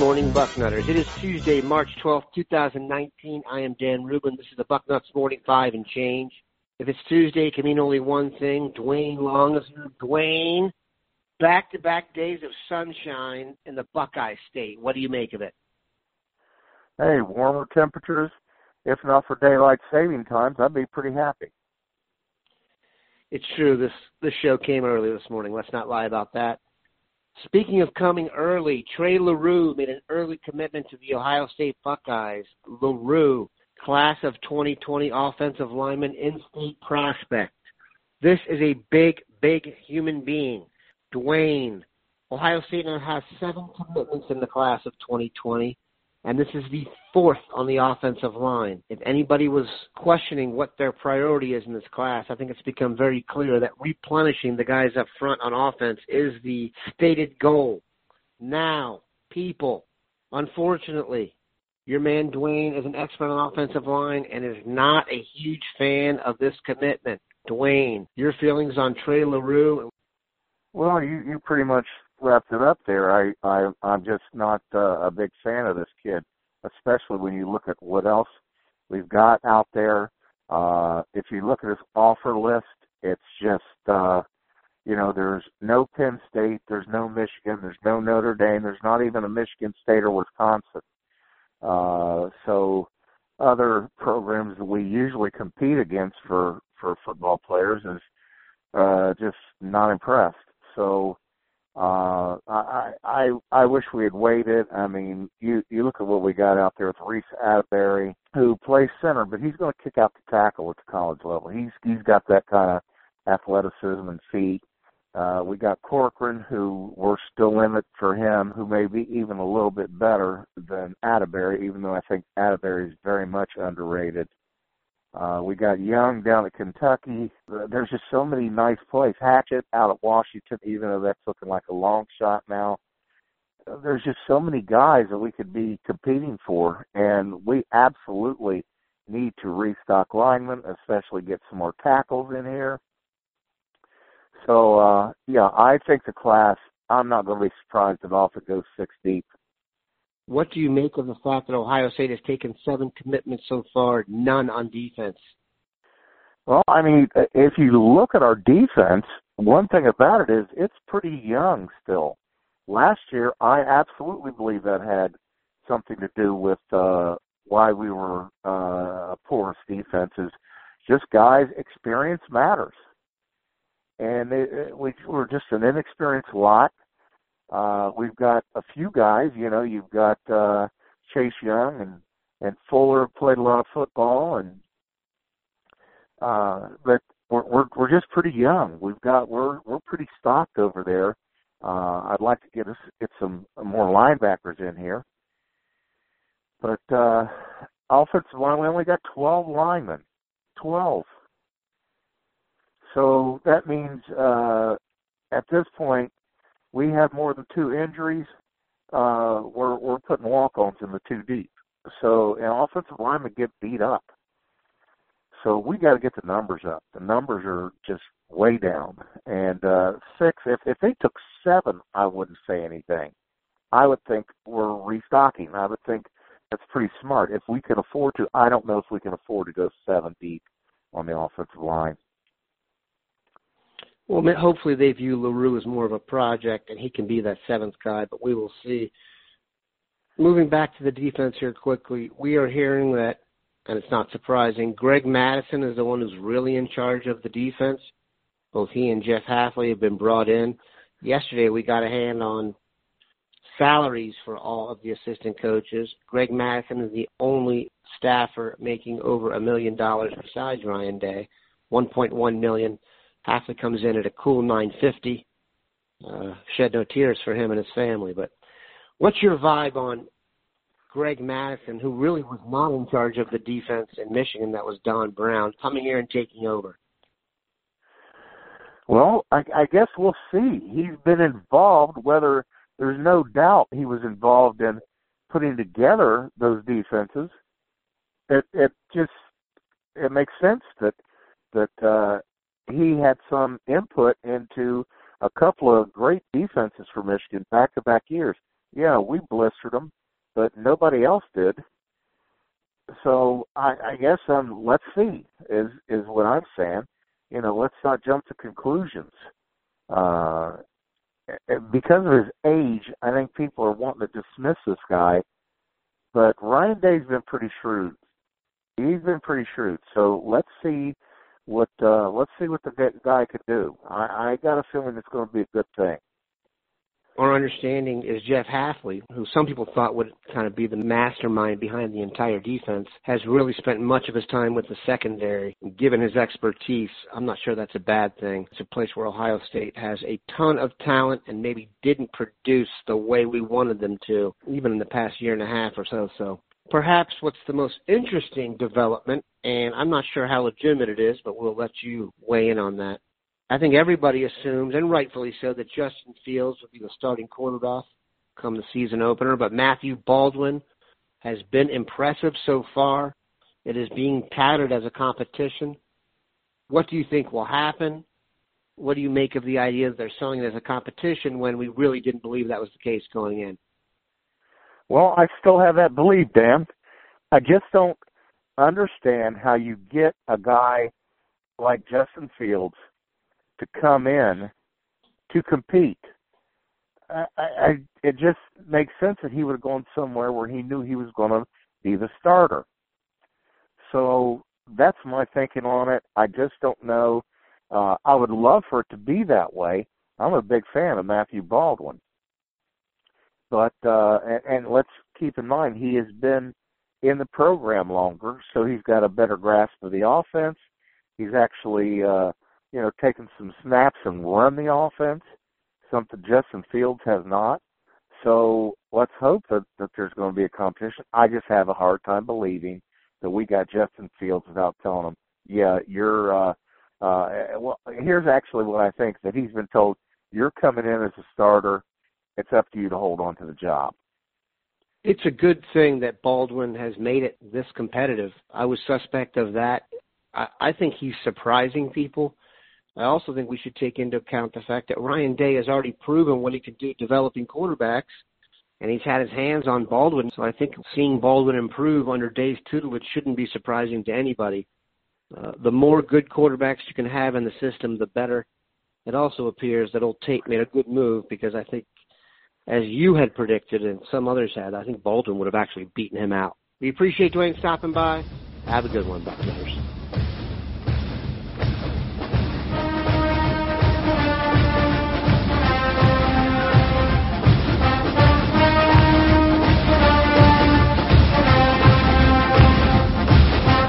morning, Bucknutters. It is Tuesday, March 12th, 2019. I am Dan Rubin. This is the Bucknuts Morning Five and Change. If it's Tuesday, it can mean only one thing. Dwayne Long is here. Dwayne, back-to-back days of sunshine in the Buckeye State. What do you make of it? Hey, warmer temperatures. If not for daylight saving times, I'd be pretty happy. It's true. This this show came early this morning. Let's not lie about that. Speaking of coming early, Trey Leroux made an early commitment to the Ohio State Buckeyes. Leroux, class of 2020 offensive lineman, in-state prospect. This is a big, big human being. Dwayne, Ohio State now has seven commitments in the class of 2020 and this is the fourth on the offensive line. If anybody was questioning what their priority is in this class, I think it's become very clear that replenishing the guys up front on offense is the stated goal. Now, people, unfortunately, your man Dwayne is an expert on offensive line and is not a huge fan of this commitment. Dwayne, your feelings on Trey Leroux? Well, you you pretty much wrapped it up there. I, I I'm just not uh, a big fan of this kid, especially when you look at what else we've got out there. Uh, if you look at his offer list, it's just uh, you know there's no Penn State, there's no Michigan, there's no Notre Dame, there's not even a Michigan State or Wisconsin. Uh, so other programs that we usually compete against for for football players is uh, just not impressed. So uh, I, I I wish we had waited. I mean, you you look at what we got out there with Reese Atteberry, who plays center, but he's going to kick out the tackle at the college level. He's he's got that kind of athleticism and feet. Uh, we got Corcoran, who we're still in it for him, who may be even a little bit better than Atteberry, even though I think Atteberry is very much underrated. Uh, we got Young down at Kentucky. Uh, there's just so many nice plays. Hatchett out at Washington, even though that's looking like a long shot now. Uh, there's just so many guys that we could be competing for, and we absolutely need to restock linemen, especially get some more tackles in here. So, uh, yeah, I think the class, I'm not going to be surprised at all if it goes six deep. What do you make of the fact that Ohio State has taken seven commitments so far, none on defense? Well, I mean, if you look at our defense, one thing about it is it's pretty young still. Last year, I absolutely believe that had something to do with uh, why we were uh, porous defenses. Just guys, experience matters, and it, it, we were just an inexperienced lot. Uh, we've got a few guys. You know, you've got uh, Chase Young and and Fuller played a lot of football, and uh, but we're, we're we're just pretty young. We've got we're we're pretty stocked over there. Uh, I'd like to get us get some more linebackers in here, but uh, offensive line we only got twelve linemen, twelve. So that means uh, at this point we have more than two injuries, uh, we're we're putting walk-ons in the two deep. So an offensive lineman get beat up. So we got to get the numbers up. The numbers are just way down. And uh, six, if if they took seven, I wouldn't say anything. I would think we're restocking. I would think that's pretty smart. If we can afford to, I don't know if we can afford to go seven deep on the offensive line. Well, hopefully they view Leroux as more of a project and he can be that seventh guy, but we will see. Moving back to the defense here quickly, we are hearing that, and it's not surprising, Greg Mattison is the one who's really in charge of the defense. Both he and Jeff Hafley have been brought in. Yesterday we got a hand on salaries for all of the assistant coaches. Greg Mattison is the only staffer making over a million dollars besides Ryan Day, 1.1 million Hafley comes in at a cool 950. Uh, shed no tears for him and his family. But what's your vibe on Greg Mattison, who really was not in charge of the defense in Michigan? That was Don Brown coming here and taking over. Well, I, I guess we'll see. He's been involved, whether there's no doubt he was involved in putting together those defenses. It it just it makes sense that that uh, he had some input into a couple of great defenses for Michigan back to back years. yeah, we blistered them, but nobody else did. So I, I guess um, let's see is is what I'm saying. You know, let's not jump to conclusions. Uh, because of his age, I think people are wanting to dismiss this guy. But Ryan Day's been pretty shrewd. He's been pretty shrewd. So let's see what uh, let's see what the guy could do. I, I got a feeling it's going to be a good thing our understanding is Jeff Hafley, who some people thought would kind of be the mastermind behind the entire defense, has really spent much of his time with the secondary. Given his expertise, I'm not sure that's a bad thing. It's a place where Ohio State has a ton of talent and maybe didn't produce the way we wanted them to, even in the past year and a half or so. So perhaps what's the most interesting development, and I'm not sure how legitimate it is, but we'll let you weigh in on that, I think everybody assumes, and rightfully so, that Justin Fields will be the starting quarterback come the season opener. But Matthew Baldwin has been impressive so far. It is being touted as a competition. What do you think will happen? What do you make of the idea that they're selling it as a competition when we really didn't believe that was the case going in? Well, I still have that belief, Dan. I just don't understand how you get a guy like Justin Fields to come in to compete. I, I, it just makes sense that he would have gone somewhere where he knew he was going to be the starter. So that's my thinking on it. I just don't know. Uh, I would love for it to be that way. I'm a big fan of Matthew Baldwin, but uh, and, and let's keep in mind he has been in the program longer, so he's got a better grasp of the offense. He's actually uh, you know, taken some snaps and run the offense, something Justin Fields has not. So let's hope that, that there's going to be a competition. I just have a hard time believing that we got Justin Fields without telling him, yeah, you're, uh, uh, well, here's actually what I think that he's been told, you're coming in as a starter. It's up to you to hold on to the job. It's a good thing that Baldwin has made it this competitive. I was suspect of that. I, I think he's surprising people I also think we should take into account the fact that Ryan Day has already proven what he can do developing quarterbacks, and he's had his hands on Baldwin. So I think seeing Baldwin improve under Day's tutelage shouldn't be surprising to anybody. Uh, the more good quarterbacks you can have in the system, the better. It also appears that Old Tate made a good move because I think, as you had predicted and some others had, I think Baldwin would have actually beaten him out. We appreciate Dwayne stopping by. Have a good one, Buccaneers.